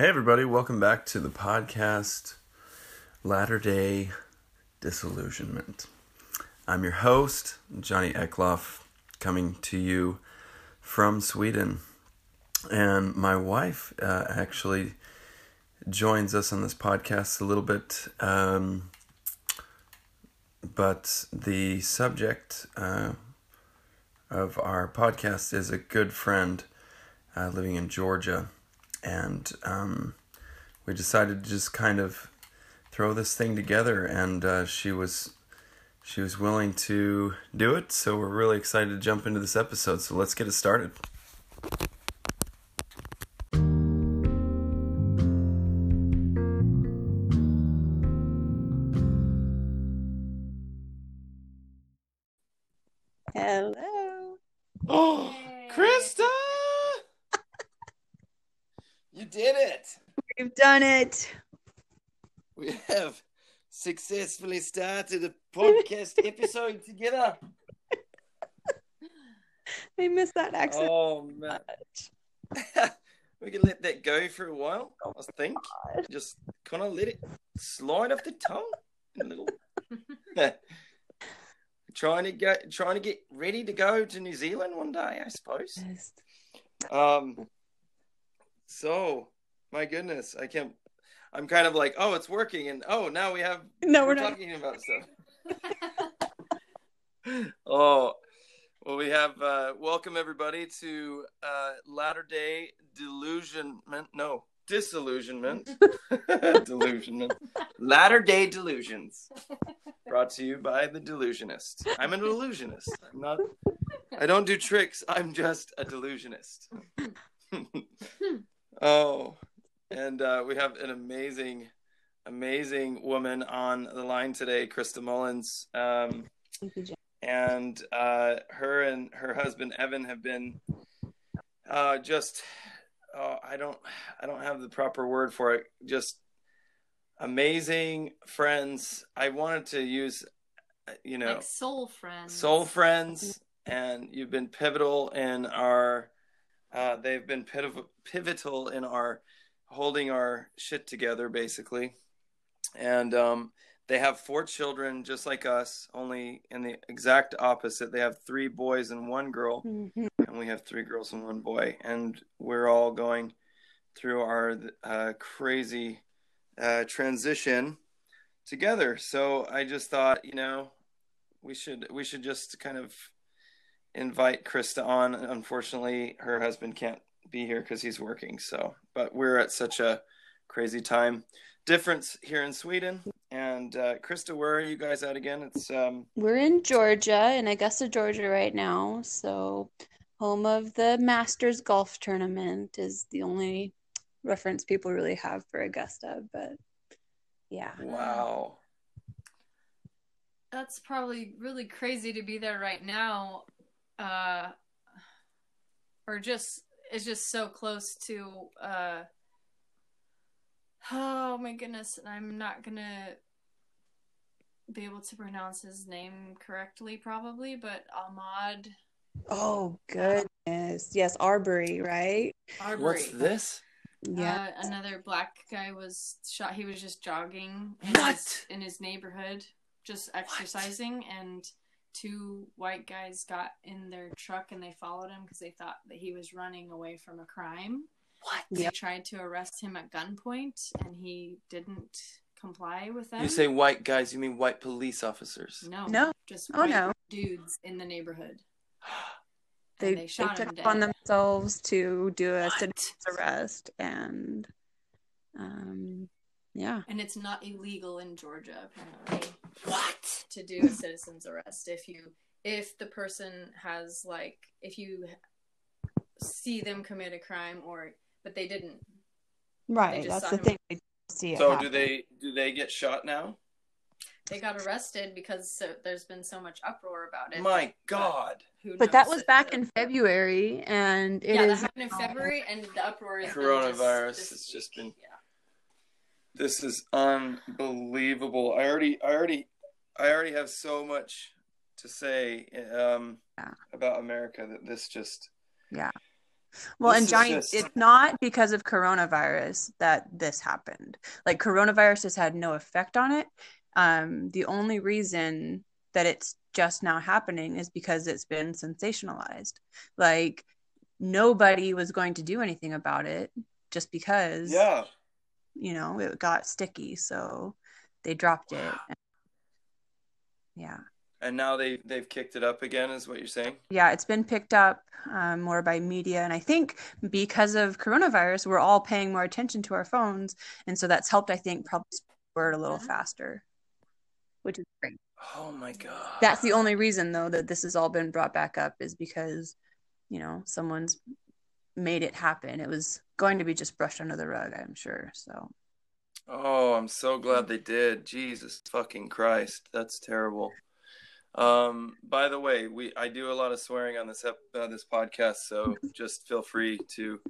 Hey, everybody, welcome back to the podcast Latter day Disillusionment. I'm your host, Johnny Ekloff, coming to you from Sweden. And my wife uh, actually joins us on this podcast a little bit. Um, but the subject uh, of our podcast is a good friend uh, living in Georgia and um, we decided to just kind of throw this thing together and uh, she was she was willing to do it. So we're really excited to jump into this episode. So let's get it started done it. We have successfully started a podcast episode together. I missed that accent. Oh man, we can let that go for a while. I think God. just kind of let it slide off the tongue a little. trying to go, trying to get ready to go to New Zealand one day, I suppose. Um. So, my goodness, I can't. I'm kind of like, oh, it's working, and oh, now we have No, we're we're not. talking about stuff. oh, well, we have uh, welcome everybody to uh, Latter Day Delusionment. No, disillusionment. Delusionment. Latter Day Delusions. Brought to you by the Delusionist. I'm an illusionist. I'm not. I don't do tricks. I'm just a delusionist. oh, and uh, we have an amazing, amazing woman on the line today, Krista Mullins. Um, Thank you, Jen. and uh, her and her husband Evan have been uh, just uh, I don't I don't have the proper word for it. Just amazing friends. I wanted to use uh, you know like soul friends. soul friends, and you've been pivotal in our. Uh, they've been piv- pivotal in our holding our shit together, basically, and um, they have four children, just like us, only in the exact opposite. They have three boys and one girl, Mhm. and we have three girls and one boy, and we're all going through our uh, crazy uh, transition together. So I just thought, you know, we should we should just kind of invite Krista on. Unfortunately, her husband can't be here because he's working. So, but we're at such a crazy time difference here in Sweden. And uh, Krista, where are you guys at again? It's um, We're in Georgia, in Augusta, Georgia, right now. So, home of the Masters Golf Tournament is the only reference people really have for Augusta. But yeah, wow. That's probably really crazy to be there right now. Uh, or just it's just so close to uh Oh my goodness, and I'm not gonna be able to pronounce his name correctly probably, but Ahmaud oh goodness, yes, Arbery, right? Arbery. What's this? Yeah, Uh, another black guy was shot. He was just jogging in What? his in his neighborhood, just exercising, and two white guys got in their truck and they followed him because they thought that he was running away from a crime. What? They Yep. tried to arrest him at gunpoint, and he didn't comply with them. You say white guys, you mean white police officers? no, no, just oh white no, dudes in the neighborhood. they and they they took him upon themselves to do a citizen's arrest, and um, yeah, And it's not illegal in Georgia, apparently. What? To do a citizen's arrest if you if the person has like if you see them commit a crime or but they didn't right. just That's the thing. We see it So do they do they get shot now? they got arrested because so, there's been so much uproar about it My God. Who But that was back in February, and it yeah is that happened in february and the uproar is Coronavirus has just been- This is unbelievable. I already I already I already have so much to say um Yeah. about America that this just Yeah. Well, This and Johnny, just- it's not because of coronavirus that this happened. Like coronavirus has had no effect on it. Um, the only reason that it's just now happening is because it's been sensationalized. Like nobody was going to do anything about it just because Yeah. you know it got sticky, so they dropped it. Wow. Yeah. And now they they've kicked it up again, is what you're saying? Yeah, it's been picked up um, more by media. And I think because of coronavirus, we're all paying more attention to our phones. And so that's helped, I think, probably spread a little faster, which is great. Oh my god. That's the only reason, though, that this has all been brought back up is because, you know, someone's made it happen. It was going to be just brushed under the rug, I'm sure. So, Oh, I'm so glad they did. Jesus fucking Christ, that's terrible. Um, by the way, we I do a lot of swearing on this ep- uh, this podcast, so just feel free to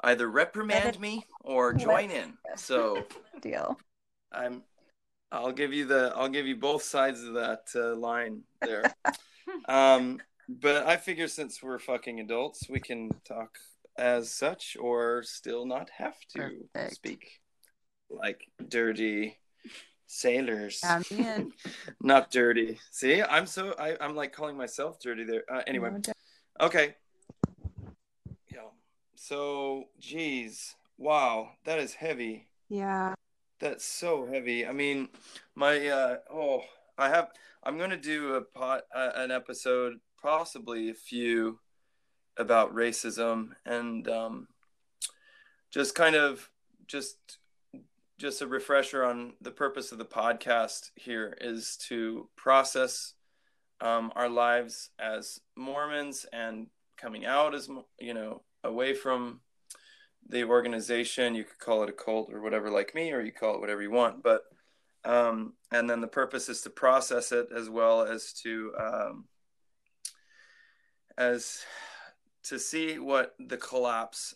either reprimand me or join in. So deal. I'm I'll give you the I'll give you both sides of that uh, line there. um, but I figure since we're fucking adults, we can talk as such or still not have to Perfect. speak like dirty sailors. Yeah, me and not dirty. See, I'm so I, I'm like calling myself dirty there. Uh, anyway, okay. Yeah. So, geez, wow, that is heavy. Yeah. That's so heavy. I mean, my uh oh, I have I'm going to do a pot uh, an episode possibly a few about racism and um just kind of just just a refresher on the purpose of the podcast here is to process um, our lives as Mormons and coming out as you know away from the organization. You could call it a cult or whatever, like me, or you call it whatever you want. But um, and then the purpose is to process it as well as to um, as to see what the collapse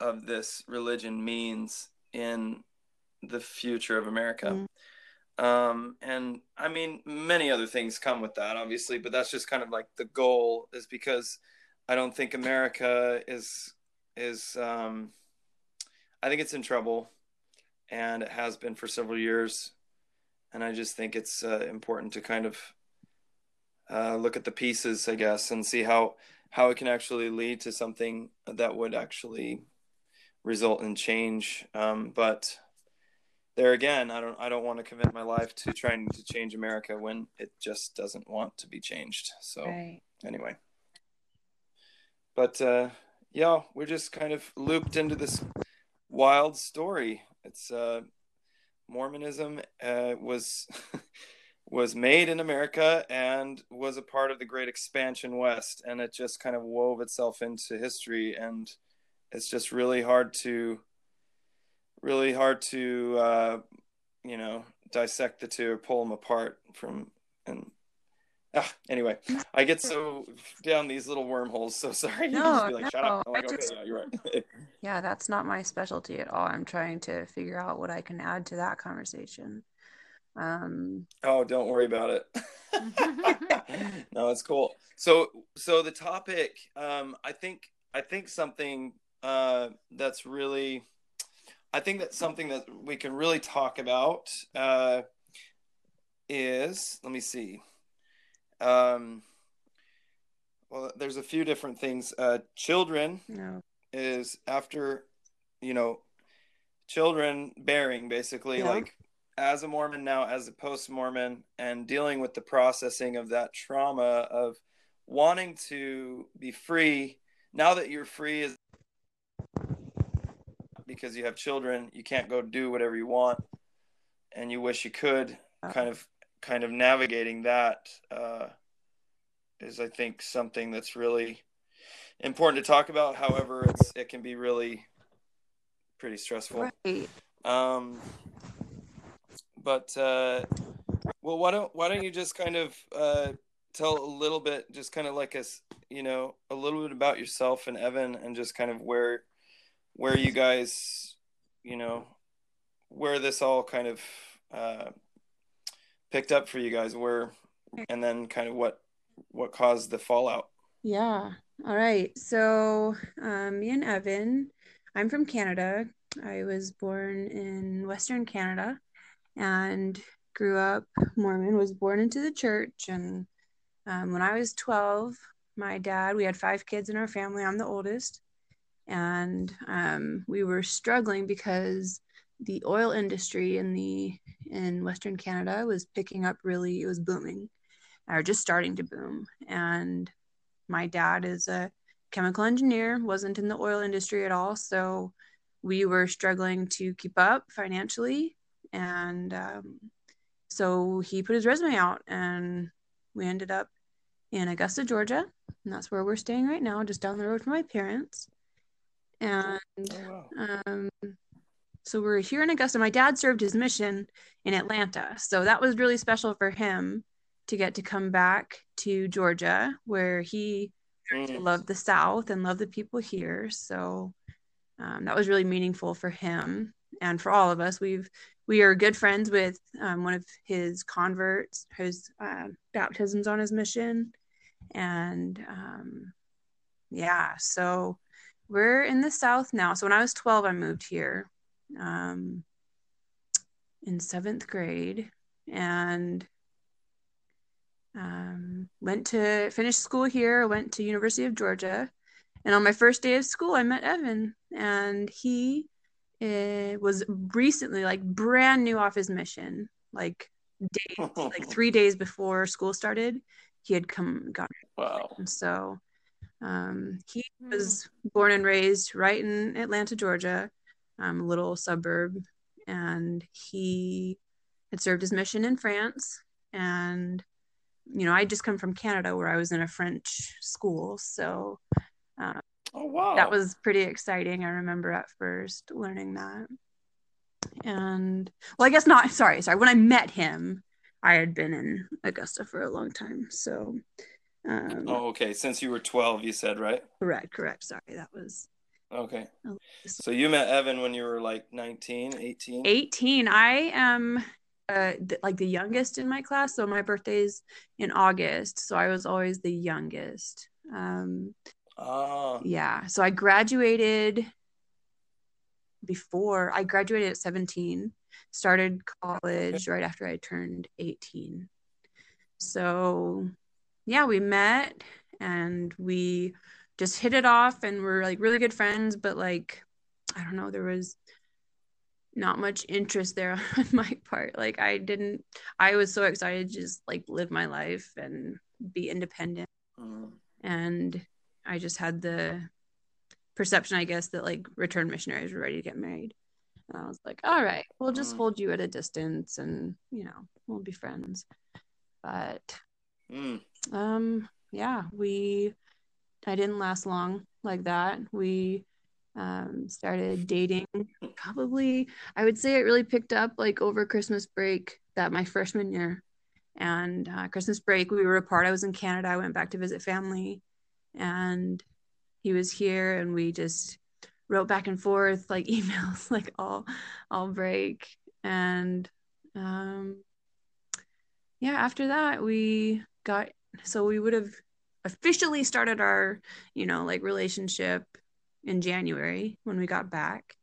of this religion means in the future of America. Um, and I mean, many other things come with that, obviously, but that's just kind of like the goal is because I don't think America is, is, um, I think it's in trouble and it has been for several years. And I just think it's uh, important to kind of uh, look at the pieces, I guess, and see how, how it can actually lead to something that would actually result in change. Um, but there again, I don't I don't want to commit my life to trying to change America when it just doesn't want to be changed. So Right. anyway. But uh yeah, we're just kind of looped into this wild story. It's uh Mormonism uh was was made in America and was a part of the great expansion west and it just kind of wove itself into history and it's just really hard to really hard to uh, you know dissect the two or pull them apart from and ah, anyway i get so down these little wormholes so sorry. You No, be like shut up. No, like, okay just- yeah you're right. Yeah, that's not my specialty at all. I'm trying to figure out what I can add to that conversation. Um, oh don't worry about it. No it's cool. So so the topic um i think i think something uh that's really i think that's something that we can really talk about uh is let me see. Um well there's a few different things. Uh children no. is after you know children bearing basically like as a mormon now as a post-mormon and dealing with the processing of that trauma of wanting to be free. Now that you're free is because you have children you can't go do whatever you want and you wish you could. Kind of kind of navigating that uh, is i think something that's really important to talk about. However it's it can be really pretty stressful. Right. um but uh well why don't why don't you just kind of uh tell a little bit just kind of like us you know a little bit about yourself and evan and just kind of where where you guys you know where this all kind of uh picked up for you guys where and then kind of what what caused the fallout Yeah. All right. So, um, me and Evan, I'm from Canada. I was born in Western Canada and grew up Mormon, was born into the church. And um, when I was 12, my dad, we had five kids in our family. I'm the oldest. And um, we were struggling because the oil industry in the in Western Canada was picking up really, it was booming or just starting to boom. And my dad is a chemical engineer, wasn't in the oil industry at all. So we were struggling to keep up financially. And um, so he put his resume out, and we ended up in Augusta, Georgia. And that's where we're staying right now, just down the road from my parents. And Oh, wow. um, so we're here in Augusta. My dad served his mission in Atlanta. So that was really special for him to get to come back to Georgia, where he Mm. loved the South and loved the people here. So um, that was really meaningful for him and for all of us. We've we are good friends with um, one of his converts, his uh, baptisms on his mission, and um, yeah. So we're in the South now. So when I was twelve, I moved here um, in seventh grade, and um, went to finish school here went to university of georgia and on my first day of school i met evan and he uh, was recently like brand new off his mission like days like three days before school started he had come got Wow. so um, he Hmm. was born and raised right in atlanta georgia um, a little suburb and he had served his mission in france. And you know i just come from canada where i was in a french school. So Oh wow. that was pretty exciting i remember at first learning that. And well i guess not sorry sorry. When i met him i had been in augusta for a long time. So um Oh, okay. Since you were 12, you said, right? correct correct sorry that was Okay. Oh, So you met Evan when you were like 19, 18? 18 i am uh th- like the youngest in my class so my birthday's in august so i was always the youngest um Ah. yeah so i graduated before i graduated at 17 started college right after i turned 18 so yeah we met and we just hit it off and we're like really good friends but like i don't know there was not much interest there on my part like i didn't i was so excited to just like live my life and be independent Mm. and I just had the perception, I guess, that like return missionaries were ready to get married. And I was like, all right, we'll just Mm. hold you at a distance and, you know, we'll be friends. But Mm. Um yeah, we I didn't last long like that. We um started dating probably I would say it really picked up like over Christmas break that my freshman year. And uh, Christmas break, we were apart. I was in Canada. I went back to visit family, and he was here, and we just wrote back and forth like emails, like all all break. And um, yeah, after that, we got so we would have officially started our, you know, like relationship in January when we got back,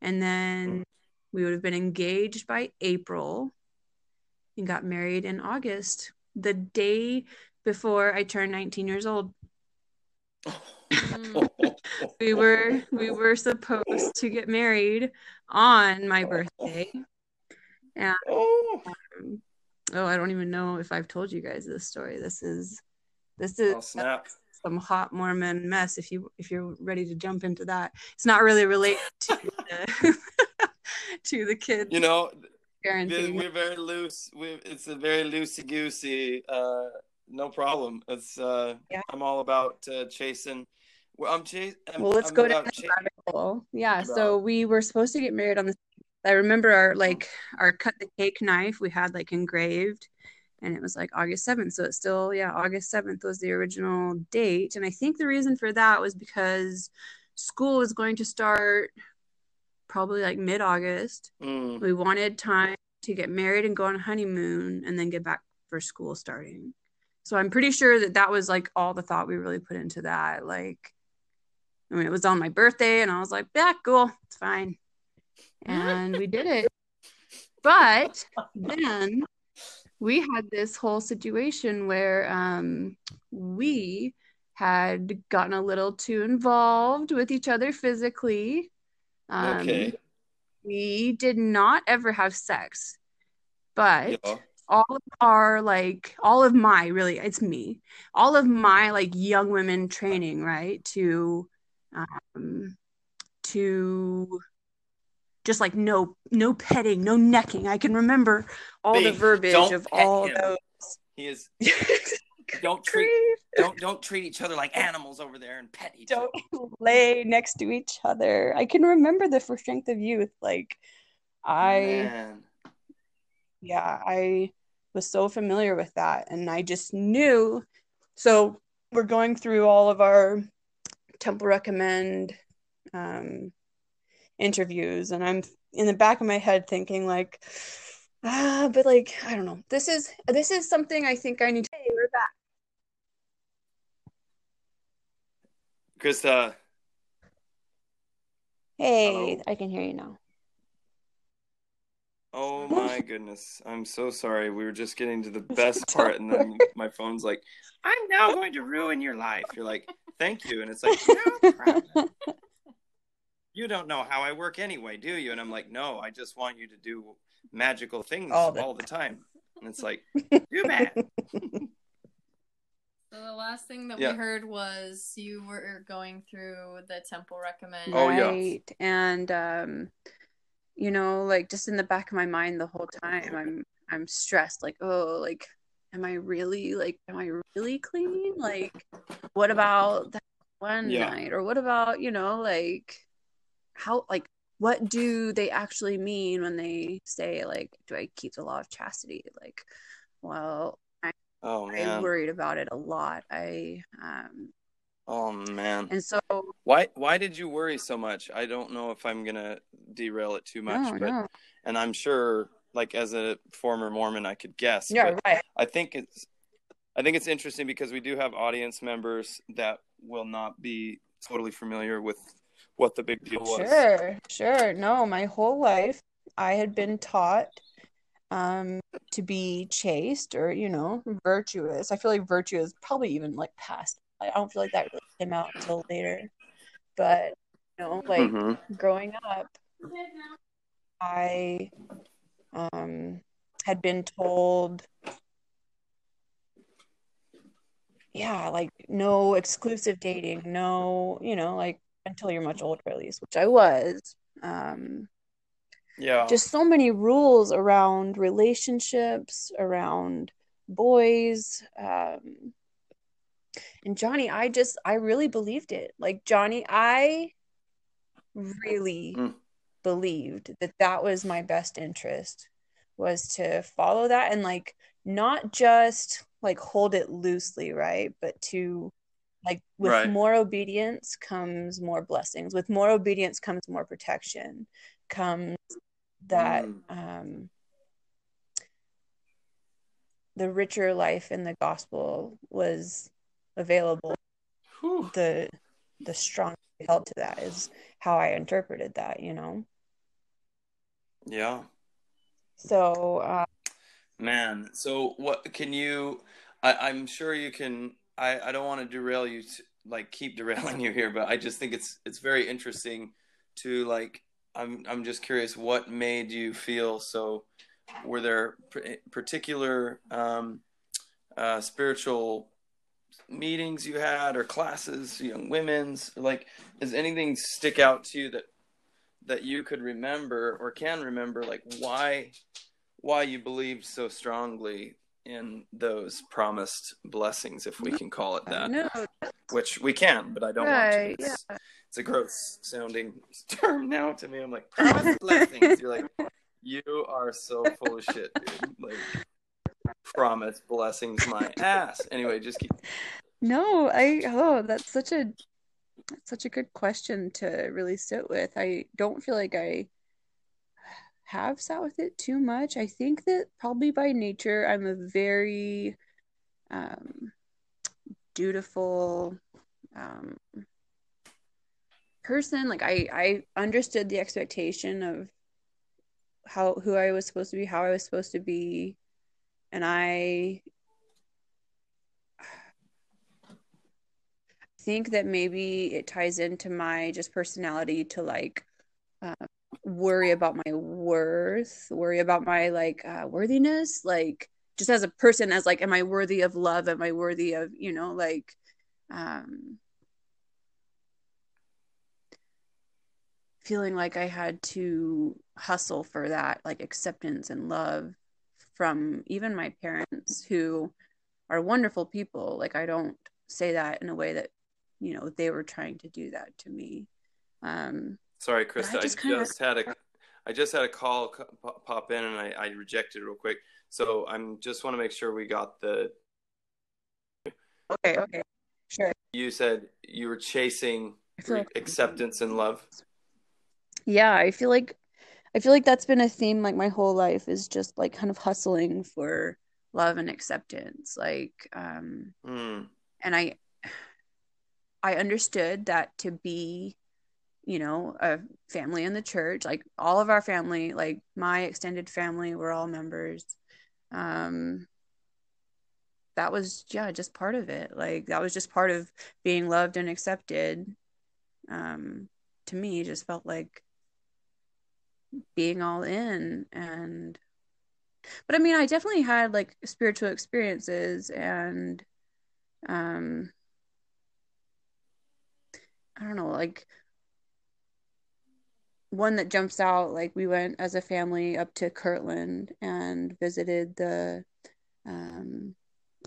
and then we would have been engaged by April and got married in August, the day before I turned 19 years old. Mm. We were we were supposed to get married on my birthday. Oh, Oh, I don't even know if I've told you guys this story. This is this is oh snap. some hot Mormon mess if you if you're ready to jump into that. It's not really related to the, to the kids You know, we're, parenting. we're very loose. We, it's a very loosey goosey. Uh, no problem. It's uh, Yeah. I'm all about uh, chasing. Well, I'm chasing. Well, let's I'm go down about the cha- rabbit hole. Yeah, so we were supposed to get married on the. I remember our like our cut the cake knife we had like engraved, and it was like August seventh. So it's still yeah August seventh was the original date, and I think the reason for that was because school was going to start probably like mid August. Mm, We wanted time to get married and go on a honeymoon, and then get back for school starting. so I'm pretty sure that that was like all the thought we really put into that. Like, I mean, it was on my birthday, and I was like, yeah, cool, it's fine. And we did it. But then we had this whole situation where um, we had gotten a little too involved with each other physically. Um, Okay. We did not ever have sex, but Yeah. all of our like all of my really it's me all of my like young women training right to um to just like no no petting no necking i can remember all the verbiage of all him. those He is. Don't treat. Don't don't treat each other like animals over there and pet each other. don't other. lay next to each other i can remember the for strength of youth like i Man. yeah, I was so familiar with that. And I just knew. So we're going through all of our Temple Recommend um, interviews, and I'm in the back of my head thinking, like, ah, but like, I don't know. This is this is something I think I need to. Hey, we're back. Krista, Hey, Hello? I can hear you now. oh my goodness. I'm so sorry. We were just getting to the best part, and then my phone's like, I'm now going to ruin your life. You're like, thank you. And it's like, no problem. You don't know how I work anyway, do you? And I'm like, no, I just want you to do magical things All all the the, time. And it's like, too bad. So the last thing that Yeah. we heard was you were going through the temple recommend. Oh, yeah. right and um you know like just in the back of my mind the whole time i'm i'm stressed like oh like am i really like am i really clean like what about that one Yeah. night or what about you know like how like what do they actually mean when they say like do i keep the law of chastity like well I, Oh i man. worried about it a lot i um Oh man. and so Why why did you worry so much? I don't know if I'm gonna derail it too much, no but no and I'm sure like as a former Mormon I could guess. yeah right I think it's I think it's interesting because we do have audience members that will not be totally familiar with what the big deal was. Sure, sure. No, my whole life I had been taught um to be chaste or, you know, virtuous. I feel like virtue is probably even like past. I don't feel like that really came out until later. But, you know, like Mhm. growing up, I um had been told yeah, like no exclusive dating, no, you know, like until you're much older at least, which I was. Um Yeah. just so many rules around relationships, around boys. Um, and Johnny, I just, I really believed it. Like, Johnny, I really Mm. believed that that was my best interest was to follow that and like not just like hold it loosely, right? But to like with Right. more obedience comes more blessings. With more obedience comes more protection. Comes that Mm. um the richer life in the gospel was available Whew. the the strong held to that is how I interpreted that, you know. Yeah. So uh, Man, so what can you? I, I'm sure you can. I, I don't want to derail you, to, like keep derailing you here, but I just think it's it's very interesting to like. I'm I'm just curious, what made you feel so? Were there particular um, uh, spiritual meetings you had, or classes, young women's? Like, does anything stick out to you that that you could remember or can remember? Like, why? why you believed so strongly in those promised blessings, if we can call it that. no, Which we can, but I don't Right, want to. It's, it's a gross sounding term now to me. I'm like, promised blessings. You're like, you are so full of shit, dude. Like, promised blessings, my ass. Anyway, just keep. no, I oh, that's such a that's such a good question to really sit with. I don't feel like I have sat with it too much. I think that probably by nature I'm a very um, dutiful um, person. Like I, I understood the expectation of how who I was supposed to be, how I was supposed to be, and I think that maybe it ties into my just personality to like uh, worry about my worth, worry about my like uh, worthiness, like just as a person, as like, am I worthy of love? Am I worthy of, you know, like, um, feeling like I had to hustle for that, like acceptance and love from even my parents who are wonderful people. Like, I don't say that in a way that, you know, they were trying to do that to me. Um, Sorry, Krista. I just just, kinda- had a, I just had a call pop- in, and I, I rejected it real quick. So I'm just want to make sure we got the. okay, okay, sure. You said you were chasing like acceptance and love. yeah i feel like i feel like that's been a theme like my whole life is just like kind of hustling for love and acceptance like um Hmm. and i i understood that to be you know a family in the church like all of our family like my extended family we're all members. Um that was yeah just part of it. Like that was just part of being loved and accepted. Um to me just felt like being all in and but i mean i definitely had like spiritual experiences and um i don't know like one that jumps out like we went as a family up to kirtland and visited the um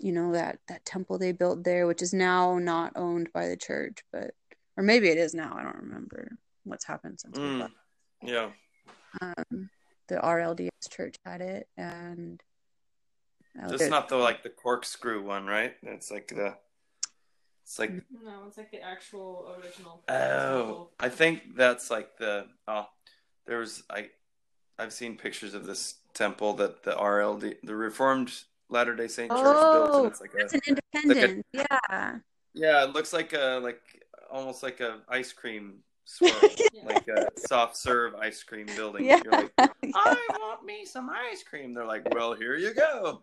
you know that that temple they built there which is now not owned by the church but or maybe it is now i don't remember what's happened since Mm. Yeah. um, the RLDS church had it, and uh, That's not the like the corkscrew one, right? It's like the. It's like No, it's like the actual original. Oh, I think that's like the oh, there was I, I've seen pictures of this temple that the RLD, the Reformed Latter Day Saint Church built, Oh, and it's like that's a an independent. yeah, yeah, it looks like a like almost like a ice cream swirl, like a soft serve ice cream building. yeah, You're like, yeah. I want me some ice cream. They're like, well, here you go.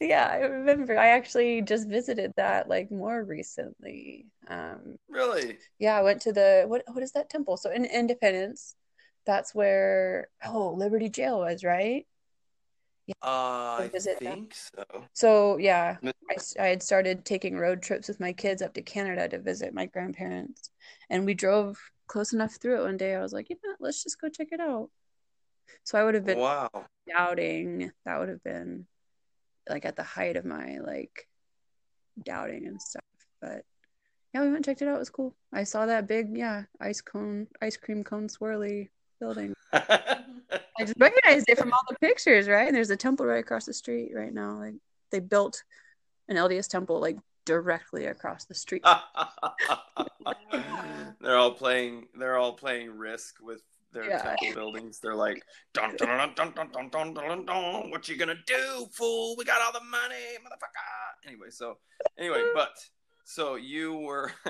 Yeah. I remember. I actually just visited that like more recently. Um, really? yeah, I went to the what what is that temple? So in Independence, that's where oh Liberty Jail was, right? Uh, I them. think so. So yeah, I, I, had started taking road trips with my kids up to Canada to visit my grandparents, and we drove close enough through it one day. I was like, you know, let's just go check it out. So I would have been Wow. doubting. That would have been like at the height of my like doubting and stuff. But yeah, we went and checked it out. It was cool. I saw that big, yeah, ice cone, ice cream cone swirly building. I just recognized it from all the pictures, right? And there's a temple right across the street right now. Like they built an LDS temple like directly across the street. they're all playing. They're all playing Risk with their Yeah. temple buildings. They're like, dun, dun, dun, dun, dun, dun, dun, dun, what you gonna do, fool? We got all the money, motherfucker. Anyway, so anyway, but so you were.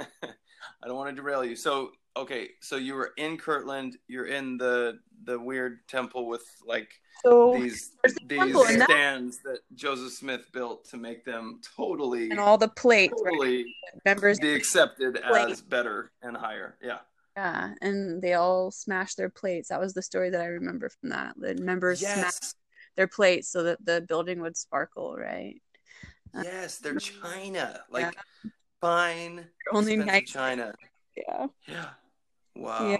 I don't want to derail you. So okay, so you were in Kirtland. You're in the the weird temple with like So these these and that- stands that Joseph Smith built to make them totally and all the plates, right? totally Members, be accepted Plate. as better and higher. Yeah. Yeah, and they all smashed their plates. That was the story that I remember from that. The members smashed their plates so that the building would sparkle, right? Yes, they're China. Like fine Only nice, China. yeah. Yeah. Wow. Yeah.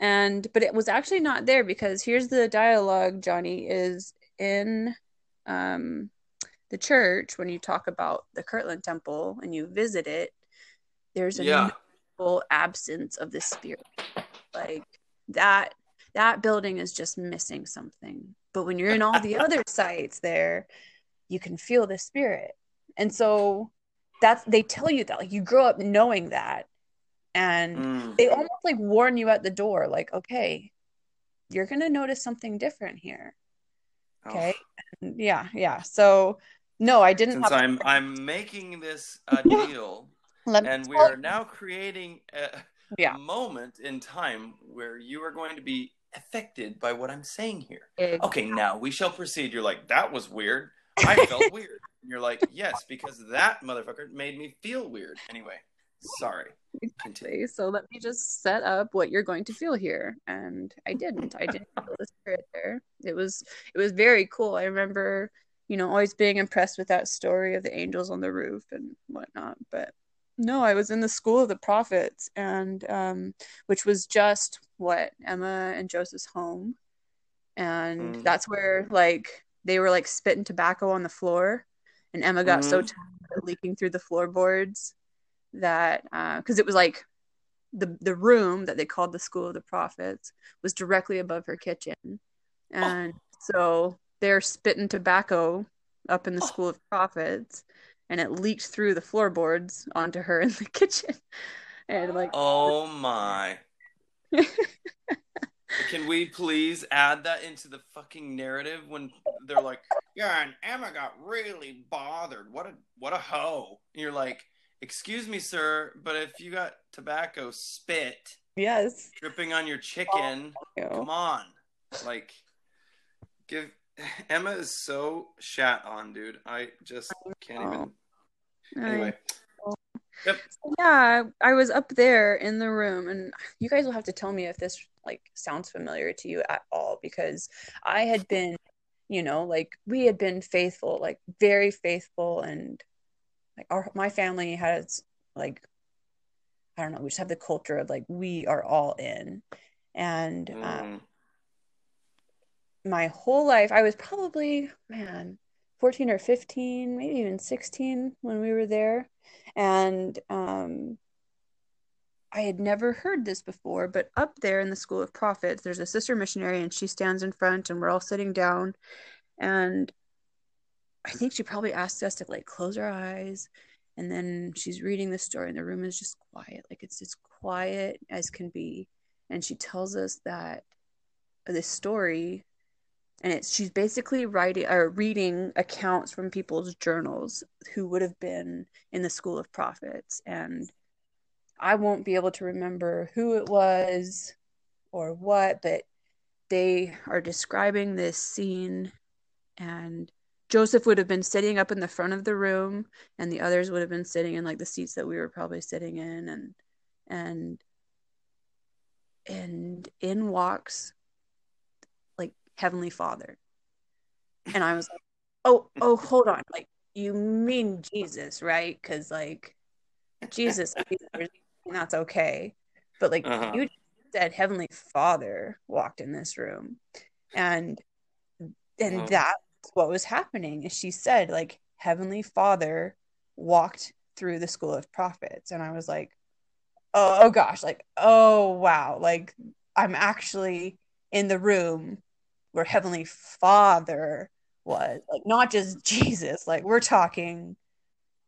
and but it was actually not there because here's the dialogue johnny is in um the church when you talk about the kirtland temple and you visit it there's a Yeah. Notable absence of the spirit. Like that that building is just missing something. But when you're in all the other sites there you can feel the spirit. And so that's they tell you that like you grow up knowing that. And Mm. they almost like warn you at the door like okay you're gonna notice something different here. Oh. okay And yeah yeah. So No, I didn't Since I'm I'm making this a deal, Let and we are now creating a, Yeah. moment in time where you are going to be affected by what I'm saying here. you- Okay, now we shall proceed. You're like, that was weird. I felt weird. And you're like, yes, because that motherfucker made me feel weird. Anyway, sorry. Continue. Exactly. So let me just set up what you're going to feel here. And I didn't. I didn't feel the spirit there. It was it was very cool. I remember, you know, always being impressed with that story of the angels on the roof and whatnot. But no, I was in the school of the prophets and um which was just what Emma and Joseph's home. And Mm. that's where like they were like spitting tobacco on the floor and Emma got so Mhm. tired of leaking through the floorboards that because it was like the the room that they called the school of the prophets was directly above her kitchen and so they're spitting tobacco up in the Oh. school of prophets and it leaked through the floorboards onto her in the kitchen and like Oh my. Can we please add that into the fucking narrative when they're like, yeah, and Emma got really bothered. What a what a hoe. And you're like, excuse me, sir, but if you got tobacco spit yes dripping on your chicken, you come on. Like give Emma is so shat on, dude. I just can't even anyway. yep. yeah i was up there in the room and you guys will have to tell me if this like sounds familiar to you at all because i had been you know like we had been faithful like very faithful and like our my family has like i don't know we just have the culture of like we are all in and um, Mm. My whole life i was probably man 14 or 15 maybe even 16 when we were there and um I had never heard this before, but up there in the School of Prophets, there's a sister missionary, and she stands in front, and we're all sitting down. And I think she probably asked us to like close our eyes. And then she's reading the story, and the room is just quiet. Like it's as quiet as can be. And she tells us that this story, and it's she's basically writing or uh, reading accounts from people's journals who would have been in the School of Prophets. And I won't be able to remember who it was or what, but they are describing this scene, and Joseph would have been sitting up in the front of the room, and the others would have been sitting in like the seats that we were probably sitting in, and and and in walks Heavenly Father, and I was like, oh oh hold on, like you mean Jesus, right? Because like Jesus, and that's okay. But like Uh-huh. you said, Heavenly Father walked in this room, and and Uh-huh. that's what was happening. Is she said like Heavenly Father walked through the School of Prophets, and I was like, oh, oh gosh, like oh wow, like I'm actually in the room where Heavenly Father was, like not just Jesus. Like we're talking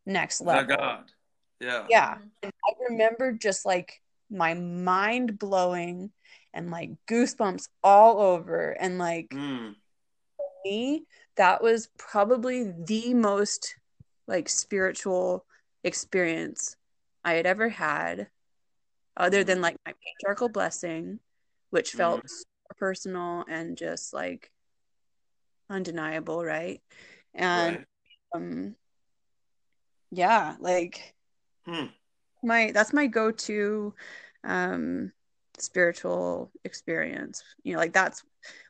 next The level. God. Yeah. Yeah. And I remember just like my mind blowing and like goosebumps all over. And like Mm. me, that was probably the most like spiritual experience I had ever had, other than like my patriarchal blessing, which felt Mhm. Personal and just like undeniable, right? And Right. um yeah, like Hmm. my that's my go-to um spiritual experience you know like that's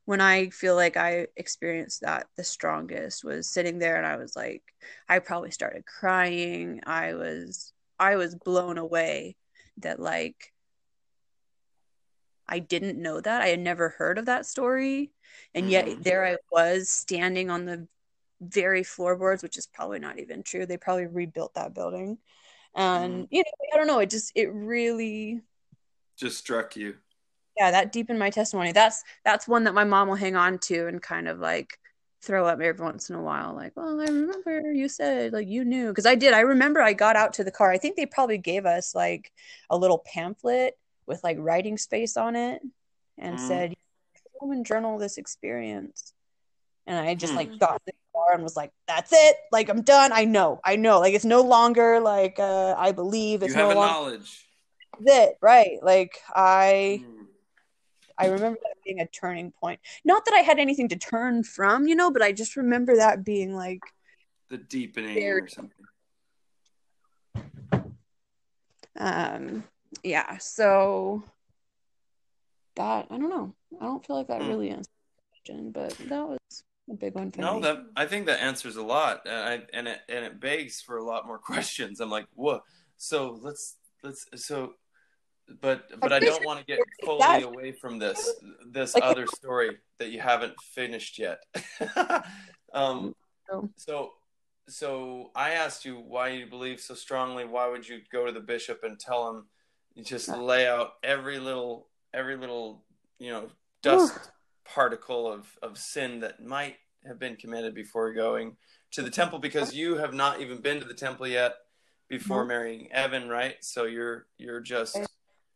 when i feel like i experienced that the strongest was sitting there and i was like i probably started crying i was i was blown away that like i didn't know that. I had never heard of that story. And yet Mhm. there i was standing on the very floorboards which is probably not even true. They probably rebuilt that building. And you know i don't know. It just it really Just struck you. yeah that deepened my testimony. That's that's one that my mom will hang on to and kind of like throw up every once in a while. Like well i remember you said like you knew. Because i did. I remember i got out to the car. I think they probably gave us like a little pamphlet with like writing space on it and Mhm. said go and journal this experience and i just like Hmm. got in the bar and was like, "That's it. Like I'm done. I know. I know. Like it's no longer like uh, I believe. You It's have no a longer knowledge. it. Right. Like I Mm. I remember that being a turning point. Not that I had anything to turn from, you know, but I just remember that being like The deepening Very- or something. um yeah so that i don't know i don't feel like that Hmm. really answers the question but that was a big one for No, me that I think that answers a lot, and I, and it and it begs for a lot more questions. I'm like, whoa. So let's let's so, but but I don't want to get fully away from this this Like- other story that you haven't finished yet. um, So- so so I asked you why you believe so strongly. Why would you go to the bishop and tell him? You just lay out every little every little you know dust particle of of sin that might have been committed before going to the temple because you have not even been to the temple yet before No. marrying Evan, right? So you're you're just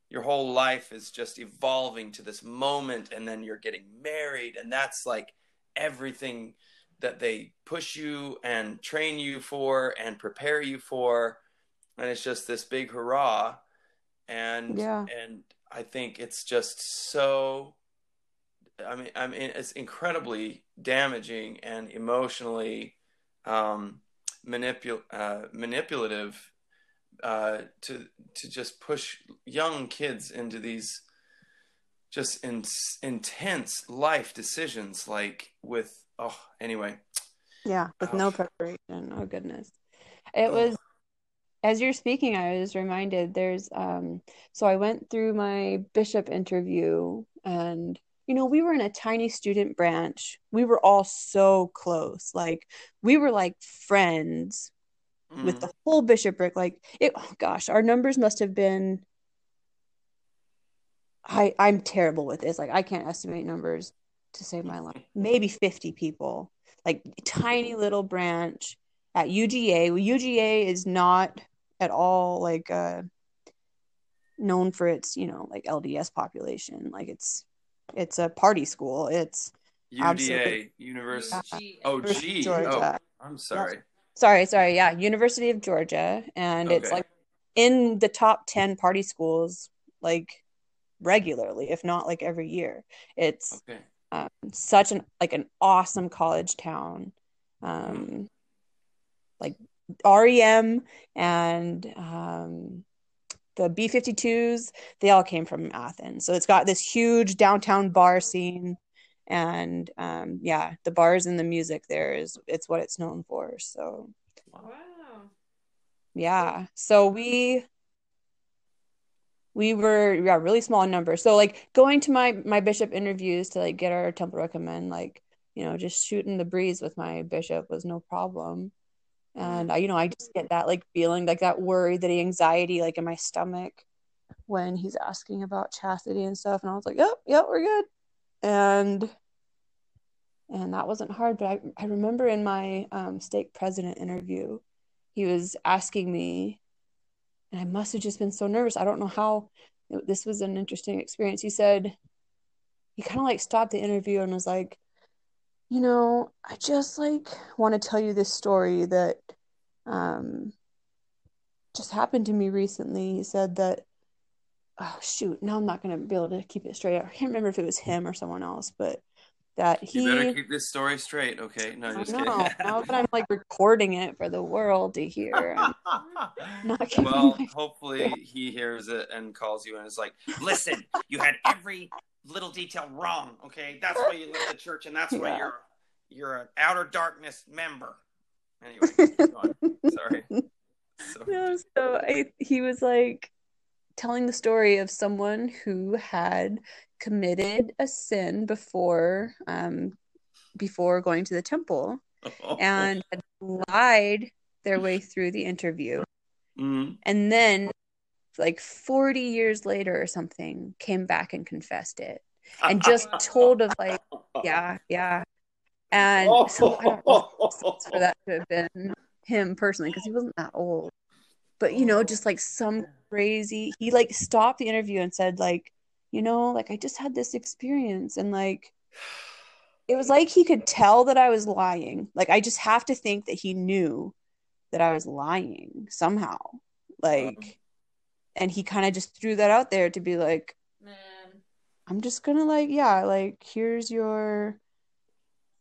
your whole life is just evolving to this moment and then you're getting married and that's like everything that they push you and train you for and prepare you for and it's just this big hurrah and Yeah. and I think it's just so I mean I mean it's incredibly damaging and emotionally um manipul- uh, manipulative uh, to to just push young kids into these just in, intense life decisions like with oh anyway yeah with no preparation oh goodness it Ugh. was as you're speaking i was reminded there's um so i went through my bishop interview and you know we were in a tiny student branch. We were all so close. Like we were like friends with Mm. the whole bishopric. Like it oh gosh our numbers must have been i i'm terrible with this. Like i can't estimate numbers to save my life. Maybe 50 people. Like tiny little branch at uga uga is not at all like uh known for its you know like lds population. Like it's it's a party school. It's UDA. University G- oh University of G Georgia. oh I'm sorry. Sorry sorry. Yeah university of georgia. And it's like in the top 10 party schools like regularly if not like every year. It's okay. um, such an like an awesome college town. Um like R.E.M. and um the b52s they all came from athens. So it's got this huge downtown bar scene and um yeah the bars and the music there is it's what it's known for so. Wow. yeah so we we were yeah really small in number so like going to my my bishop interviews to like get our temple recommend like you know just shooting the breeze with my bishop was no problem and I, you know i just get that like feeling like that worry that anxiety like in my stomach when he's asking about chastity and stuff and i was like yep yep we're good. And and that wasn't hard but i, I remember in my um, president interview he was asking me and i must have just been so nervous i don't know how this was an interesting experience. He said he kind of like stopped the interview and was like you know i just like want to tell you this story that um just happened to me recently. He said that oh shoot now i'm not going to be able to keep it straight. I can't remember if it was him or someone else but that he you better keep this story straight okay? No just kidding. Now that I'm like recording it for the world to hear, not well hopefully he hears it and calls you and is like listen you had every little detail wrong okay? That's why you left the church and that's why Yeah. you're you're an outer darkness member. Anyway sorry. So, No, so I, he was like telling the story of someone who had committed a sin before um before going to the temple and had lied their way through the interview. Mhm. and then like 40 years later or something came back and confessed it and uh, just uh, told of like uh, yeah yeah and so I don't know if it makes sense for that to have been him personally because he wasn't that old but you know just like some crazy he like stopped the interview and said like you know like i just had this experience and like it was like he could tell that I was lying. Like I just have to think that he knew that I was lying somehow. Like and he kind of just threw that out there to be like Man. I'm just going to like yeah, like here's your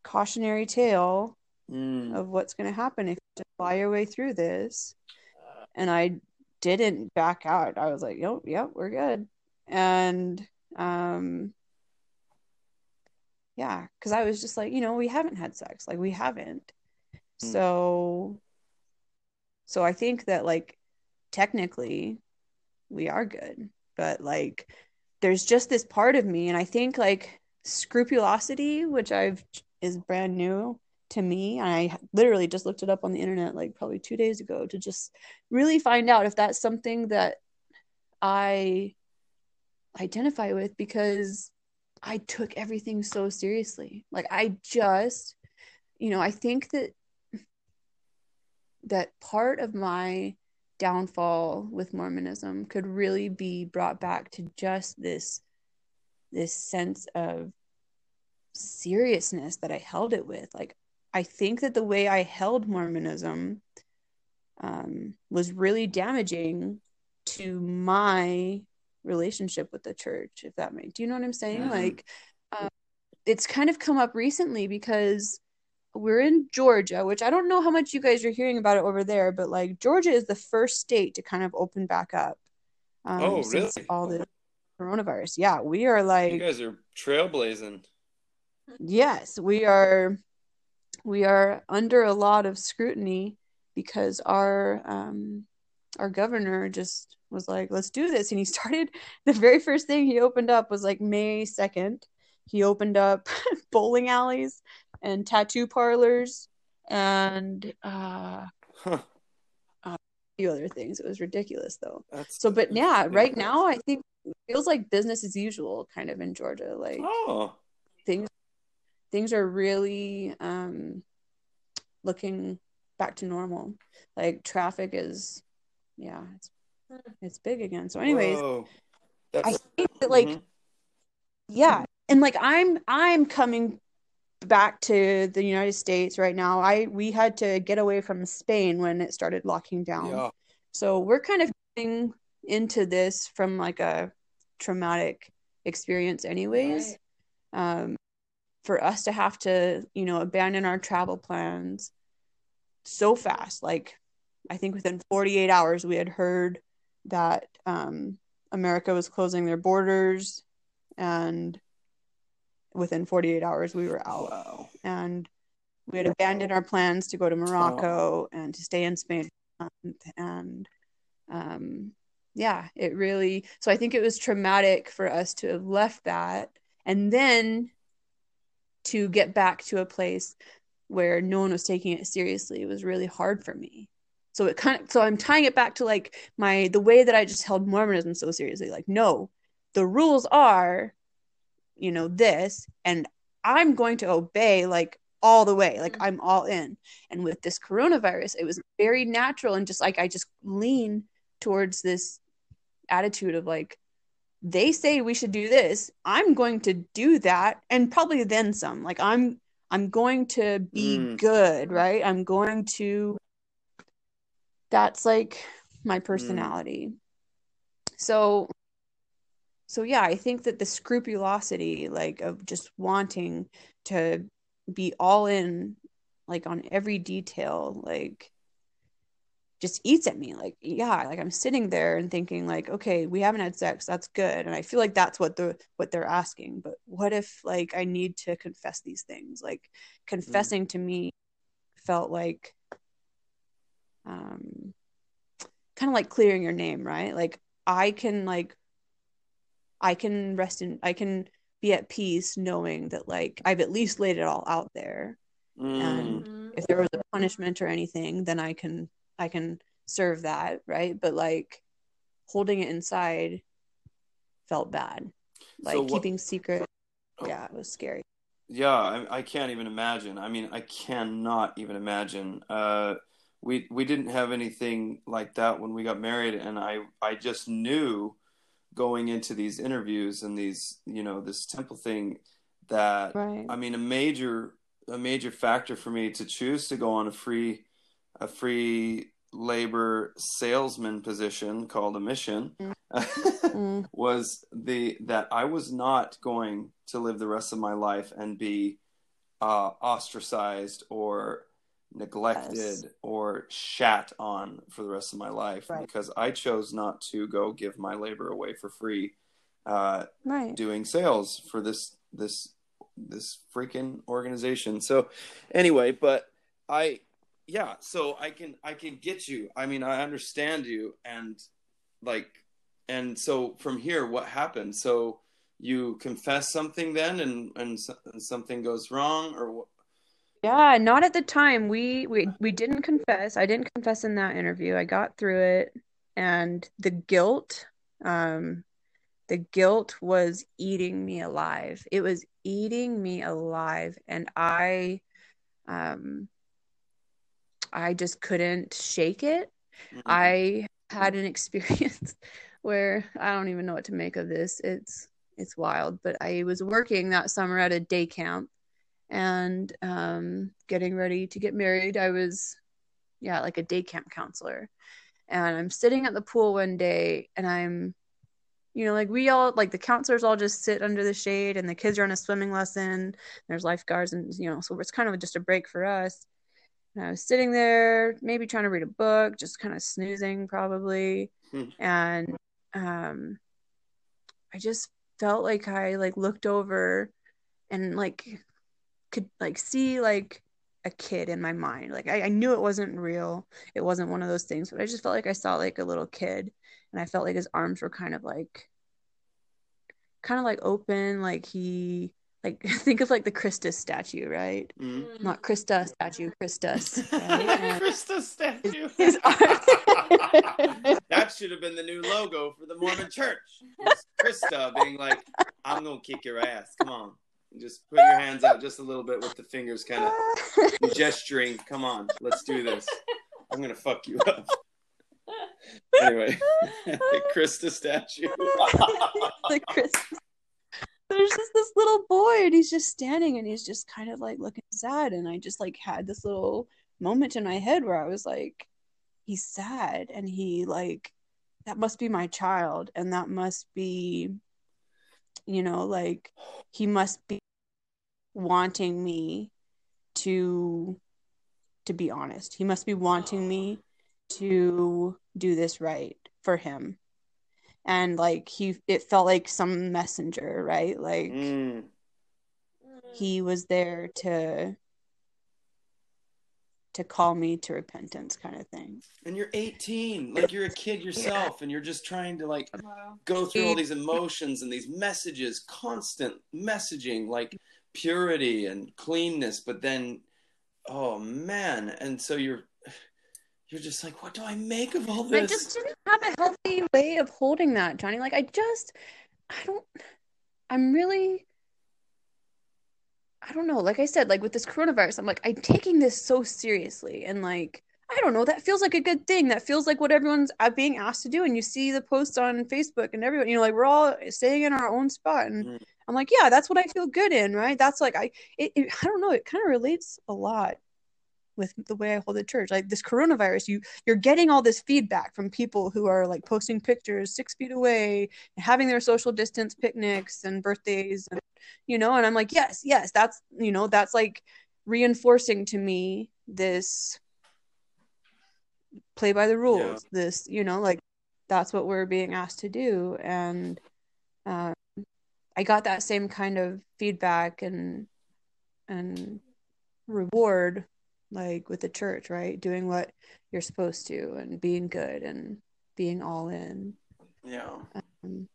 cautionary tale Mm. of what's going to happen if you fly your way through this. And I didn't back out. I was like, yep, yep, we're good. And um yeah, because I was just like, you know, we haven't had sex. Like we haven't. Hmm. So so I think that like technically we are good. But like there's just this part of me and I think like scrupulosity, which I've is brand new to me i literally just looked it up on the internet like probably two days ago to just really find out if that's something that i identify with because i took everything so seriously like i just you know i think that that part of my downfall with mormonism could really be brought back to just this this sense of seriousness that i held it with like I think that the way I held Mormonism um, was really damaging to my relationship with the church. If that makes, do you know what I'm saying? Mhm. Like, um, it's kind of come up recently because we're in Georgia, which I don't know how much you guys are hearing about it over there, but like Georgia is the first state to kind of open back up. Um, Oh, since really? all the coronavirus. Yeah, we are like You guys are trailblazing. yes we are we are under a lot of scrutiny because our um our governor just was like let's do this and he started the very first thing he opened up was like may 2nd he opened up bowling alleys and tattoo parlors and uh Huh. a few other things it was ridiculous though That's so but yeah right now i think it feels like business as usual kind of in georgia like Oh. things things are really um looking back to normal like traffic is yeah it's it's big again so anyways i think that like Mhm. yeah and like i'm i'm coming back to the united states right now i we had to get away from spain when it started locking down yeah. so we're kind of getting into this from like a traumatic experience anyways um, for us to have to, you know, abandon our travel plans so fast. Like, I think within 48 hours, we had heard that um, America was closing their borders, and within 48 hours, we were out. Wow. And we had abandoned our plans to go to Morocco and to stay in Spain. for a month. And um, yeah, it really, so I think it was traumatic for us to have left that and then to get back to a place where no one was taking it seriously it was really hard for me. So it kind of so I'm tying it back to like my the way that I just held Mormonism so seriously. Like, no, the rules are, you know, this, and I'm going to obey like all the way. Like I'm all in. And with this coronavirus, it was very natural and just like I just lean towards this attitude of like they say we should do this i'm going to do that and probably then some like i'm i'm going to be Mm. good right i'm going to that's like my personality so so yeah i think that the scrupulosity like of just wanting to be all in like on every detail like just eats at me. Like yeah like i'm sitting there and thinking like okay we haven't had sex. That's good. And i feel like that's what the what they're asking. But what if like i need to confess these things? Like confessing to me felt like um kind of like clearing your name right? Like i can like i can rest in i can be at peace knowing that like i've at least laid it all out there Mm. and Mhm. if there was a punishment or anything then i can i can serve that right but like holding it inside felt bad like So what- keeping secret Oh. yeah it was scary Yeah, I, I can't even imagine. I mean, I cannot even imagine. Uh, we we didn't have anything like that when we got married, and I I just knew going into these interviews and these you know this temple thing that Right. I mean a major a major factor for me to choose to go on a free a free labor salesman position called a mission Mm. was the that I was not going to live the rest of my life and be uh, ostracized or neglected Yes. or shat on for the rest of my life Right. because I chose not to go give my labor away for free uh, Right. doing sales for this this this freaking organization. So anyway, but I yeah, so I can I can get you. I mean, I understand you and like and so from here what happened? So you confess something then and and, and something goes wrong or what? Yeah, not at the time. We we we didn't confess. I didn't confess in that interview. I got through it, and the guilt, um, the guilt was eating me alive. It was eating me alive, and I, um, I just couldn't shake it. Mhm. I had an experience where I don't even know what to make of this. It's it's wild, but I was working that summer at a day camp and um, getting ready to get married. I was, yeah, like a day camp counselor. And I'm sitting at the pool one day and I'm, you know, like we all, like the counselors all just sit under the shade and the kids are on a swimming lesson. There's lifeguards and, you know, so it's kind of just a break for us. And I was sitting there, maybe trying to read a book, just kind of snoozing probably. Hmm. And um, I just felt like I like looked over and like could like see like a kid in my mind. Like I, I knew it wasn't real. It wasn't one of those things, but I just felt like I saw like a little kid and I felt like his arms were kind of like kind of like open, like he like think of like the Christus statue, right? Mhm. Not Krista statue, Christus. Right? Krista statue. his arm- that should have been the new logo for the Mormon church. It's Krista being like, I'm going to kick your ass. Come on. Just put your hands out just a little bit with the fingers kind of gesturing. Come on, let's do this. I'm to fuck you up. Anyway, the Krista statue. the Christmas. There's just this little boy, and he's just standing, and he's just kind of like looking sad. And I just like had this little moment in my head where I was like, he's sad, and he like that must be my child, and that must be, you know, like he must be wanting me to to be honest. He must be wanting me to do this right for him and like he it felt like some messenger right like Mm. he was there to to call me to repentance kind of thing. And you're 18, like you're a kid yourself, and you're just trying to like Wow. go through all these emotions and these messages, constant messaging, like purity and cleanness. But then, oh man, and so you're you're just like, what do I make of all this? i just didn't have a healthy way of holding that johnny. Like i just i don't i'm really i don't know like i said like with this coronavirus i'm like i'm taking this so seriously and like i don't know that feels like a good thing that feels like what everyone's uh, being asked to do and you see the posts on facebook and everyone you know like we're all staying in our own spot and Mhm. i'm like yeah that's what i feel good in right that's like i it, it i don't know it kind of relates a lot with the way I hold the church. Like this coronavirus, you you're getting all this feedback from people who are like posting pictures six feet away, having their social distance picnics and birthdays, and you know, and I'm like, yes, yes, that's you know, that's like reinforcing to me this play by the rules. This, you know, like that's what we're being asked to do, and um, I got that same kind of feedback and and reward like with the church, right? Doing what you're supposed to and being good and being all in. yeah. Um,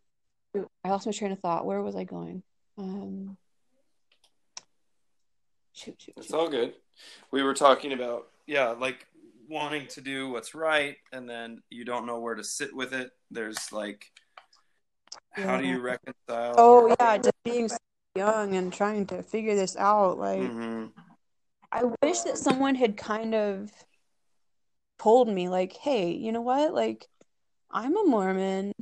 I lost my train of thought. Where was I going? Um, shoot, shoot, It's all good. We were talking about, yeah, like wanting to do what's right, and then you don't know where to sit with it. There's like, how do you reconcile? Oh yeah, just being so young and trying to figure this out. Like Mhm. I wish that someone had kind of told me, like, hey, you know what? Like, I'm a Mormon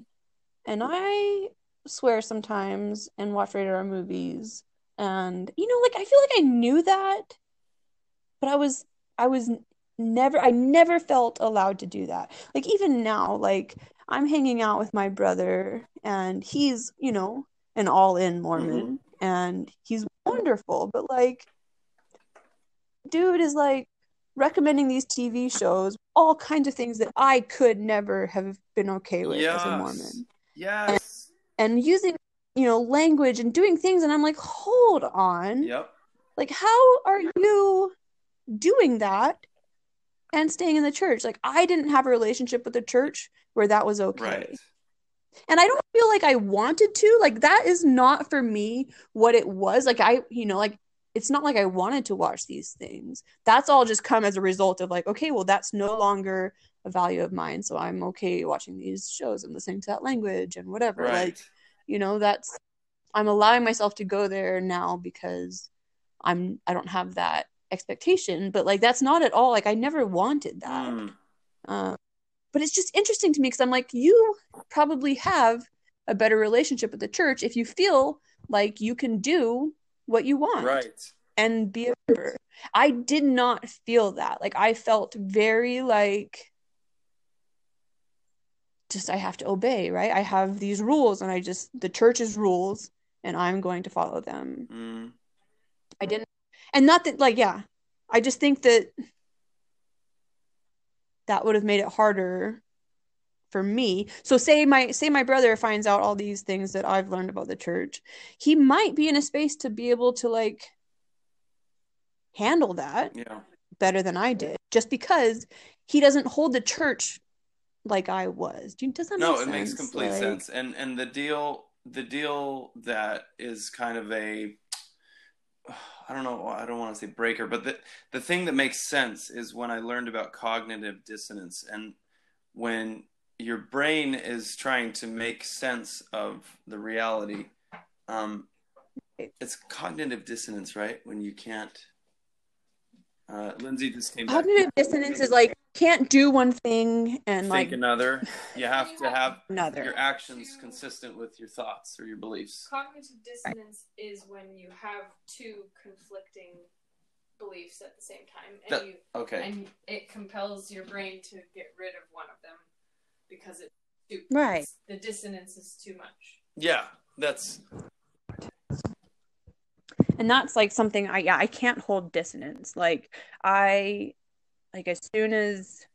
and I swear sometimes and watch rated R movies. And you know, like I feel like I knew that, but I was I was never I never felt allowed to do that. Like even now, like I'm hanging out with my brother and he's, you know, an all-in Mormon mm-hmm. and he's wonderful, but like dude is like recommending these TV shows, all kinds of things that I could never have been okay with as a Mormon. Yes. And using, you know, language and doing things and I'm like, "Hold on. Yep. Like how are you doing that and staying in the church? Like I didn't have a relationship with the church where that was okay." Right. and I don't feel like I wanted to. Like that is not for me what it was. Like I, you know, like it's not like I wanted to watch these things. That's all just come as a result of like, okay, well, that's no longer a value of mine, so I'm okay watching these shows and listening to that language and whatever. Right. Like, you know, that's I'm allowing myself to go there now because I'm I don't have that expectation, but like that's not at all like I never wanted that. Mm. Um, but it's just interesting to me because I'm like, you probably have a better relationship with the church if you feel like you can do what you want Right. and be a member. I did not feel that. Like I felt very like just I have to obey, right? I have these rules and I just the church's rules and I'm going to follow them. Mm. I didn't and not that like yeah. I just think that that would have made it harder for me. So say my say my brother finds out all these things that I've learned about the church. He might be in a space to be able to like handle that Yeah. better than I did just because he doesn't hold the church like I was. Does that No, make it sense? makes complete Like- sense. And and the deal the deal that is kind of a I don't know, I don't want to say breaker, but the the thing that makes sense is when I learned about cognitive dissonance and when your brain is trying to make sense of the reality. Um it's cognitive dissonance, right? When you can't uh, Lindsay just came back. Cognitive dissonance is like can't do one thing and Think like another. You have to have another. your actions consistent with your thoughts or your beliefs. Cognitive dissonance is when you have two conflicting beliefs at the same time, and That- you Okay. and it compels your brain to get rid of one of them because it's too Right. The dissonance is too much. Yeah, that's and that's like something I yeah I can't hold dissonance. Like I like as soon as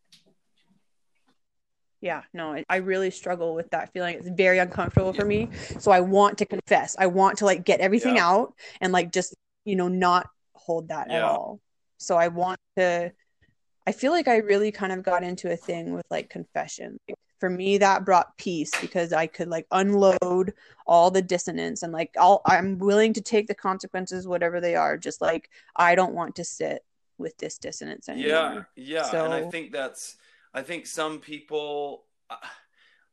yeah no I, I really struggle with that feeling. It's very uncomfortable for me. So I want to confess. I want to like get everything Yeah. out and like just you know not hold that at all. So I want to. I feel like I really kind of got into a thing with like confession. Like, for me, that brought peace because I could like unload all the dissonance and like I'll I'm willing to take the consequences, whatever they are. Just like I don't want to sit with this dissonance anymore. yeah, yeah, and I think that's I think some people I-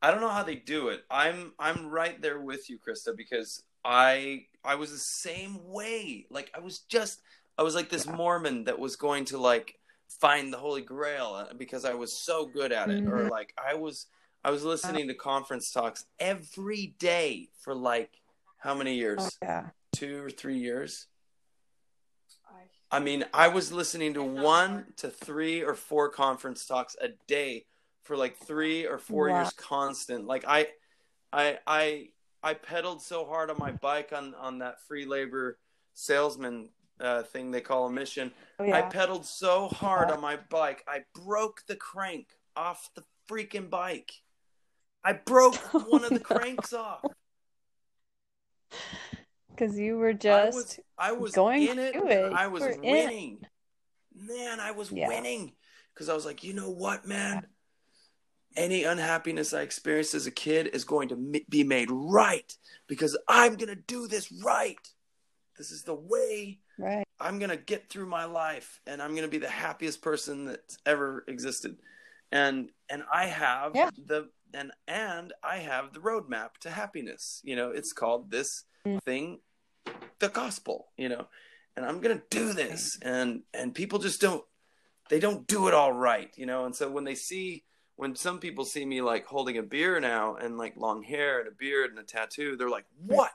I don't know how they do it. I'm I'm right there with you, Krista, because I I was the same way. Like I was just I was like this Mormon that was going to like find the Holy Grail uh, because I was so good at it, or Mhm. like I was I was listening to conference talks every day for like how many years? Oh, yeah. Two or three years. I I mean, I was listening to one to three or four conference talks a day for like three or four Wow. years constant. Like I, I, I, I pedaled so hard on my bike on on that free labor salesman uh, thing they call a mission. Oh, I pedaled so hard on my bike, I broke the crank off the freaking bike. I broke one of the no. cranks off. Because you were I just was I was going in it. it. I was in it. winning. Man, I was Yeah. winning because I was like, you know what, man? Any unhappiness I experienced as a kid is going to be made right because I'm going to do this right. This is the way right. I'm going to get through my life and I'm going to be the happiest person that's ever existed. And and I have Yeah. the and and I have the roadmap to happiness. You know, it's called this Mm. thing the gospel, you know. And I'm going to do this and and people just don't they don't do it all right, you know. And so when they see when some people see me like holding a beer now and like long hair and a beard and a tattoo, they're like, "What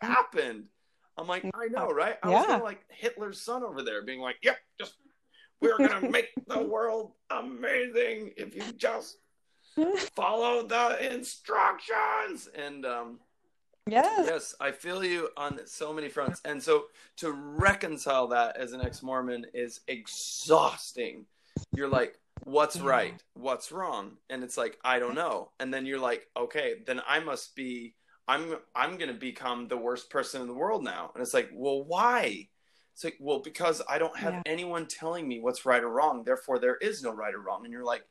happened?" I'm like, I know, right? I Yeah. was kind of like Hitler's son over there, being like, "Yep, just we're gonna make the world amazing if you just follow the instructions." And um, yes. yes, I feel you on so many fronts. And so to reconcile that as an ex-Mormon is exhausting. You're like, what's right? What's wrong? And it's like, I don't know. And then you're like, okay, then I must be I'm I'm going to become the worst person in the world now. And it's like, well, why? It's like, well, because I don't have Yeah. anyone telling me what's right or wrong. Therefore, there is no right or wrong. And you're like,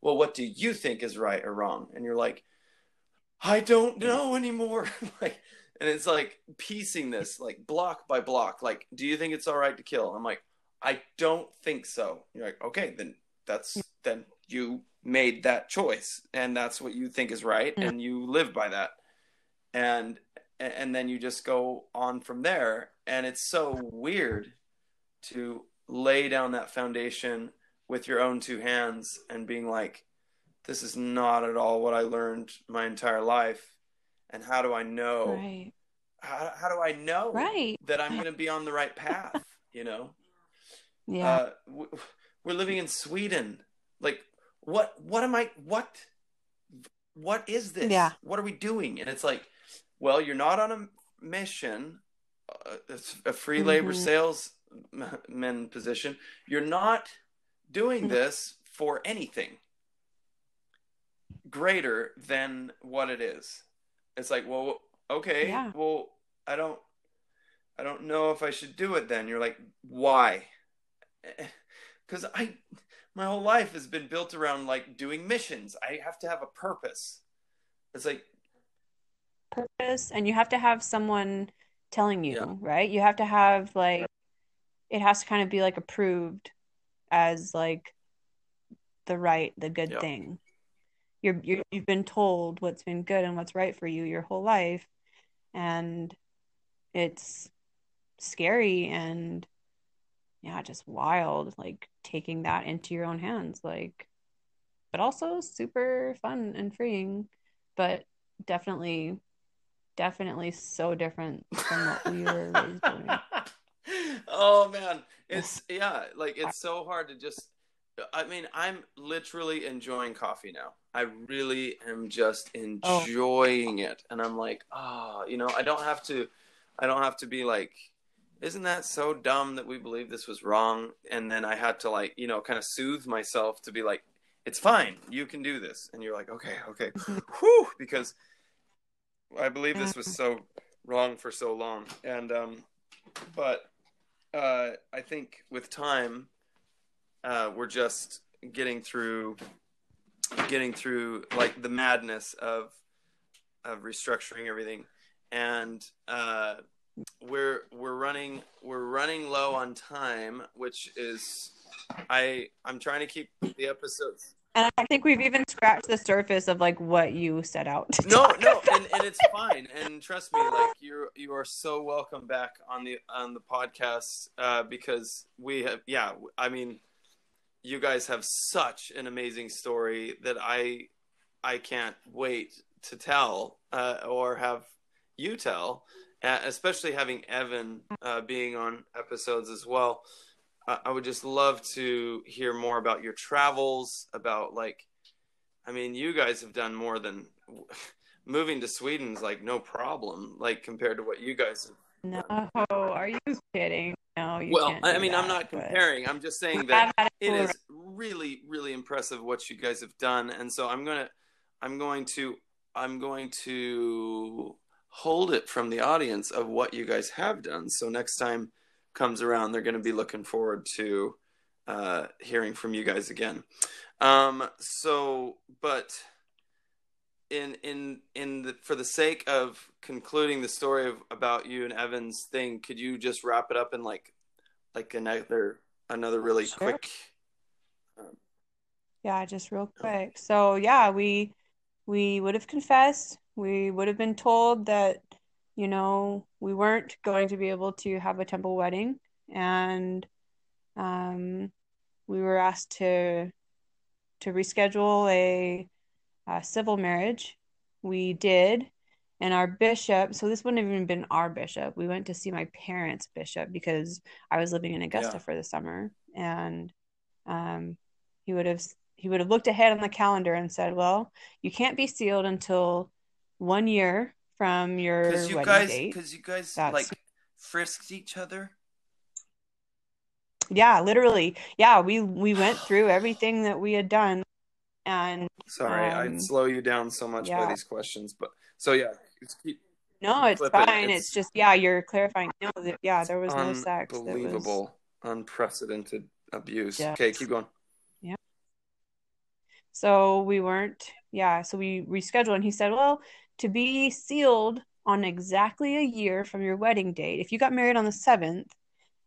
well, what do you think is right or wrong? And you're like, I don't know anymore. like, and it's like piecing this like block by block. Like, do you think it's all right to kill? I'm like, I don't think so. You're like, okay, then that's then you made that choice, and that's what you think is right, and you live by that, and and then you just go on from there. And it's so weird to lay down that foundation with your own two hands and being like, this is not at all what I learned my entire life. And how do I know? Right. How, how do I know Right. that I'm going to be on the right path? You know, Yeah. uh, we're living in Sweden. Like, what? What am I? What? What is this? Yeah. What are we doing? And it's like, well, you're not on a mission. Uh, it's a free labor Mhm. salesman position. You're not doing Mhm. this for anything greater than what it is. It's like, well, okay, Yeah. well, I don't, I don't know if I should do it. Then you're like, why? Because I, my whole life has been built around like doing missions. I have to have a purpose. It's like, purpose and you have to have someone telling you, Yeah. right? You have to have like it has to kind of be like approved as like the right, the good Yeah. thing. You're, you're you've been told what's been good and what's right for you your whole life, and it's scary and yeah, just wild, like taking that into your own hands, like, but also super fun and freeing, but definitely, definitely so different from what we were raised doing. oh man, it's yeah, like it's so hard to just. I mean, I'm literally enjoying coffee now. I really am just Oh. enjoying it, and I'm like, oh, you know, I don't have to, I don't have to be like, isn't that so dumb that we believe this was wrong? And then I had to like, you know, kind of soothe myself to be like, it's fine, you can do this, and you're like, okay, okay, mm-hmm. whew, because I believe this was so wrong for so long, and um, but uh, I think with time, uh, we're just getting through, getting through like the madness of of restructuring everything, and uh, we're we're running we're running low on time, which is I I'm trying to keep the episodes And I think we've even scratched the surface of like what you set out to no no and, and it's fine. And trust me like you're you are so welcome back on the on the podcast uh because we have yeah i mean you guys have such an amazing story that i i can't wait to tell uh or have you tell uh, especially having evan uh being on episodes as well I would just love to hear more about your travels about like I mean, you guys have done more than moving to Sweden's like no problem, like compared to what you guys have. No, are you kidding? No, you well, I mean, I'm not comparing. I'm just saying that have had a it is really, really impressive what you guys have done, and so I'm gonna, I'm going to, I'm going to hold it from the audience of what you guys have done. So next time comes around, they're going to be looking forward to uh, hearing from you guys again. Um, so, but in in in the, for the sake of concluding the story of about you and Evan's thing, could you just wrap it up in like like another another really Sure. quick? Yeah, just real quick. So yeah, we we would have confessed. We would have been told that, you know, we weren't going to be able to have a temple wedding, and um, we were asked to to reschedule a, a civil marriage. We did, and our bishop, so this wouldn't have even been our bishop. We went to see my parents' bishop because I was living in Augusta Yeah. for the summer, and um, he would have he would have looked ahead on the calendar and said, "Well, you can't be sealed until one year from your Because you wedding guys, date." because you guys That's- like frisked each other. Yeah, literally. Yeah, we we went through everything that we had done, and Sorry, Um, I'd slow you down so much by these questions, but so yeah, it's keep, no, it's Flip it. fine. It's- It's, just yeah, you're clarifying. No, that, yeah, there was no sex. That was unbelievable, unprecedented abuse. Yes. Okay, keep going. Yeah so we weren't. Yeah, so we rescheduled, and he said, "Well, to be sealed on exactly a year from your wedding date, if you got married on the seventh,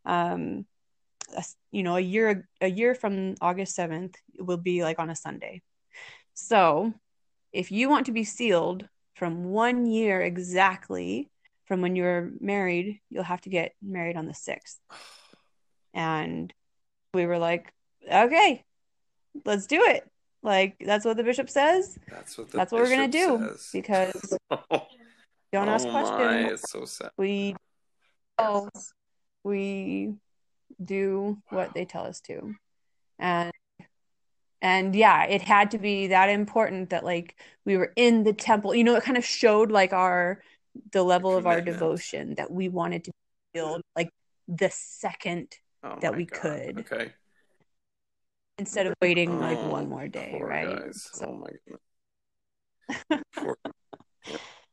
um, a you know, a year a year from August seventh will be like on a Sunday. So, if you want to be sealed from one year exactly from when you were married, you'll have to get married on the sixth. And we were like, okay, let's do it. Like that's what the bishop says. That's what the That's what we're gonna do says. because don't ask oh my, questions. it's so sad. We we do what they tell us to, and and yeah, it had to be that important that like we were in the temple. You know, it kind of showed like our the level of our devotion that we wanted to build like the second Oh that we God. could. Okay. Instead of waiting like Oh, one more day, right? Guys. So- Oh my goodness.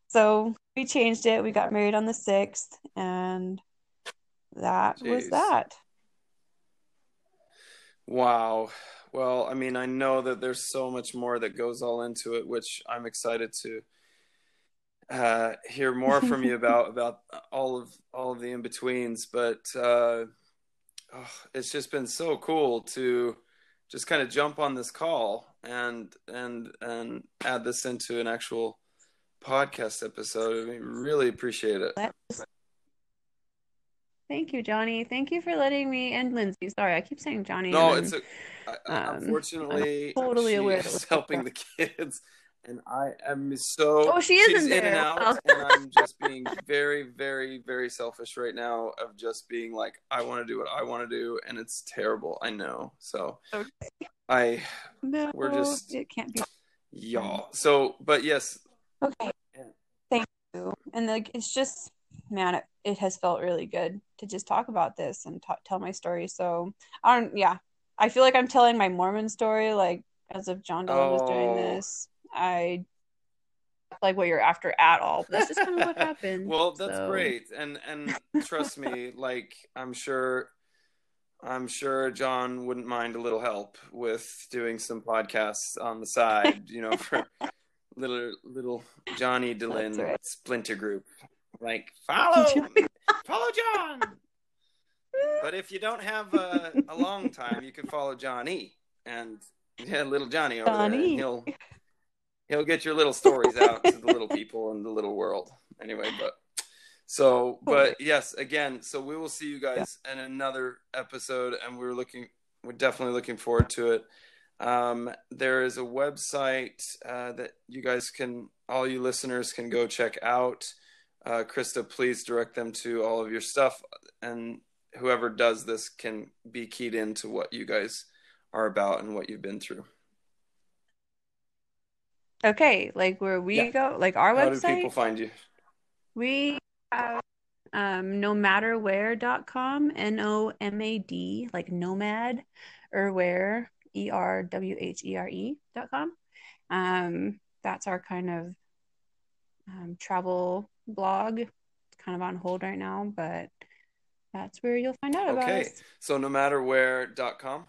So we changed it. We got married on the 6th, and that was that. Wow. Well, I mean, I know that there's so much more that goes all into it, which I'm excited to uh, hear more from you about about all of all of the in betweens. But uh, oh, it's just been so cool to just kind of jump on this call and and and add this into an actual podcast episode. We really appreciate it. Let's... Thank you, Johnny. Thank you for letting me and Lindsay. Sorry, I keep saying Johnny. No, and it's then- a, I, I- um, unfortunately I'm totally aware helping the kids, and I am so. Oh, she is she's in in and there. out, Oh. and I'm just being very, very, very selfish right now. Of just being like, I want to do what I want to do, and it's terrible. I know. So, Okay. I no, we're just- it can't be. y'all. So, but yes, Okay. Thank you. And like, it's just, man, it, it has felt really good to just talk about this and ta tell my story. So I don't, yeah, I feel like I'm telling my Mormon story, like as if John Dehlin was doing Oh. this. I like what you're after at all. But that's just kind of what happened. well, that's So- great, and and trust me, like I'm sure. I'm sure John wouldn't mind a little help with doing some podcasts on the side, you know, for little little Johnny Dehlin right. splinter group. Like follow follow John. But if you don't have a, a long time, you can follow Johnny and yeah, little Johnny over there. and He'll he'll get your little stories out to the little people in the little world. Anyway, but so but yes, again, so we will see you guys in another episode and we're looking we're definitely looking forward to it. Um, there is a website uh, that you guys can, all you listeners can go check out. Uh, Krista, please direct them to all of your stuff, and whoever does this can be keyed into what you guys are about and what you've been through. Okay, like where we Yeah. go, like our website. How do people find you? We have um, nomaderwhere.com, N O M A D, like nomad, or where, E R W H E R E dot com. Um, that's our kind of um, travel blog. It's kind of on hold right now, but that's where you'll find out about Okay. So no matter where.com.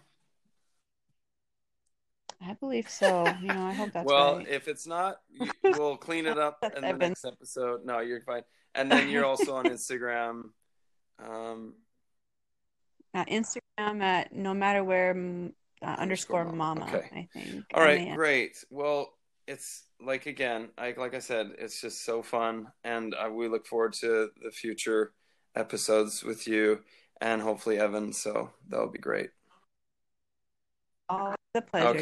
I believe so. You know, I hope that's well, right. if it's not, we'll clean it up in the next episode. No, you're fine. And then you're also on Instagram. Um, At Instagram at no matter where uh, underscore Underscore mama, mama. Okay. I think. All right, great. Well, it's like again, like like I said, it's just so fun, and uh, we look forward to the future episodes with you and hopefully Evan. So that'll be great. All the pleasure. Okay.